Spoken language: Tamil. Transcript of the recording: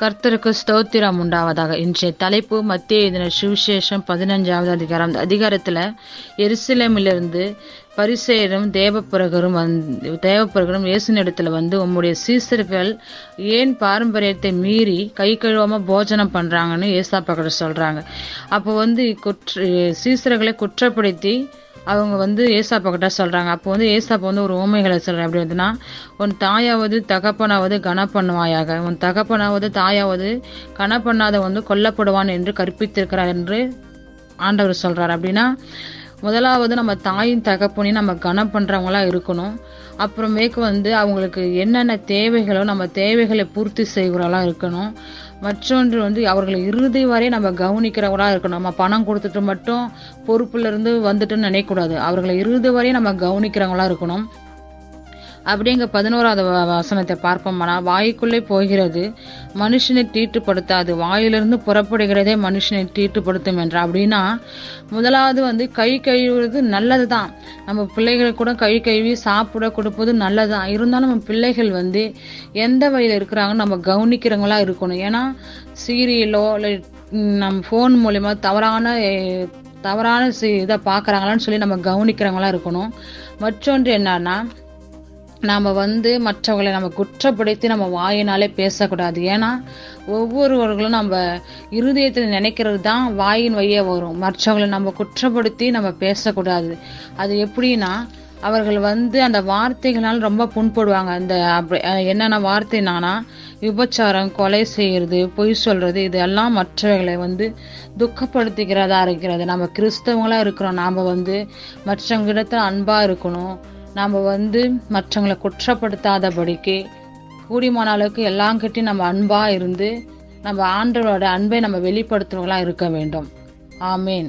கர்த்தருக்கு ஸ்தோத்திரம் உண்டாவதாக. இன்றைய தலைப்பு மத்திய இதன சுவிசேஷம் பதினஞ்சாவது அதிகாரம். அந்த எருசலேமிலிருந்து பரிசேரும் தேவப்பிரகரும் வந்து தேவப்பிரகரும் இயேசுனிடத்துல வந்து உம்முடைய சீசர்கள் ஏன் பாரம்பரியத்தை மீறி கை கழுவாமல் போஜனம் பண்றாங்கன்னு ஏசாப்பகர் சொல்கிறாங்க அப்போ வந்து குற்ற சீசர்களை குற்றப்படுத்தி அவங்க வந்து ஏசாப்பா கிட்ட சொல்கிறாங்க அப்போ வந்து ஏசாப்பா வந்து ஒரு ஓமைகளை சொல்கிறேன் எப்படி வந்துன்னா உன் தாயாவது தகப்பனாவது கனப்பண்ணுவாயாக. உன் தகப்பனாவது தாயாவது கனப்பண்ணாத வந்து கொல்லப்படுவான் என்று கற்பித்திருக்கிறார் என்று ஆண்டவர் சொல்கிறார் அப்படின்னா முதலாவது நம்ம தாயின் தகப்பனையும் நம்ம கனம் பண்றவங்களா இருக்கணும். அப்புறமேக்கு வந்து அவங்களுக்கு என்னென்ன தேவைகளோ நம்ம தேவைகளை பூர்த்தி செய்கிறவங்களா இருக்கணும். மற்றொன்று வந்து அவர்களை இறுதி வரை நம்ம கவனிக்கிறவங்களா இருக்கணும். நம்ம பணம் கொடுத்துட்டு மட்டும் பொறுப்புல இருந்து வந்துட்டுன்னு நினைக்கக்கூடாது. அவர்களை இறுதி வரை நம்ம கவனிக்கிறவங்களா இருக்கணும். அப்படிங்க பதினோராவது வசனத்தை பார்ப்போம்னா வாய்க்குள்ளே போகிறது மனுஷனை தீட்டுப்படுத்தாது. வாயிலிருந்து புறப்படுகிறதே மனுஷனை தீட்டுப்படுத்தும் என்ற அப்படின்னா முதலாவது வந்து கை கழுவுறது நல்லது தான் நம்ம பிள்ளைகள் கூட கை கழுவி சாப்பிட கொடுப்பது நல்லதுதான். இருந்தாலும் நம்ம பிள்ளைகள் வந்து எந்த வழியில் இருக்கிறாங்கன்னு நம்ம கவனிக்கிறவங்களா இருக்கணும். ஏன்னா சீரியலோ இல்லை நம்ம ஃபோன் மூலயமா தவறான தவறான இதை பார்க்குறாங்களான்னு சொல்லி நம்ம கவனிக்கிறவங்களா இருக்கணும். மற்றொன்று என்னன்னா நாம் வந்து மற்றவங்களை நம்ம குற்றப்படுத்தி நம்ம வாயினாலே பேசக்கூடாது. ஏன்னா ஒவ்வொருவர்களும் நம்ம இருதயத்தில் நினைக்கிறது தான் வாயின் வழியே வரும். மற்றவங்களை நம்ம குற்றப்படுத்தி நம்ம பேசக்கூடாது. அது எப்படின்னா அவர்கள் வந்து அந்த வார்த்தைகளால் ரொம்ப புண்படுவாங்க. அந்த அப்படி- என்னென்ன வார்த்தைனானா விபச்சாரம் கொலை செய்கிறது பொய் சொல்கிறது இதெல்லாம் மற்றவர்களை வந்து துக்கப்படுத்திக்கிறதா இருக்கிறது. நம்ம கிறிஸ்தவங்களாக இருக்கிறோம். நாம் வந்து மற்றவங்க இடத்துல அன்பாக இருக்கணும். நாம் வந்து மற்றவங்களை குற்றப்படுத்தாதபடிக்கு கூடியமான அளவுக்கு எல்லாங்கிட்டையும் நம்ம அன்பாக இருந்து நம்ம ஆண்டவரோட அன்பை நம்ம வெளிப்படுத்துறவங்களா இருக்க வேண்டும். ஆமேன்.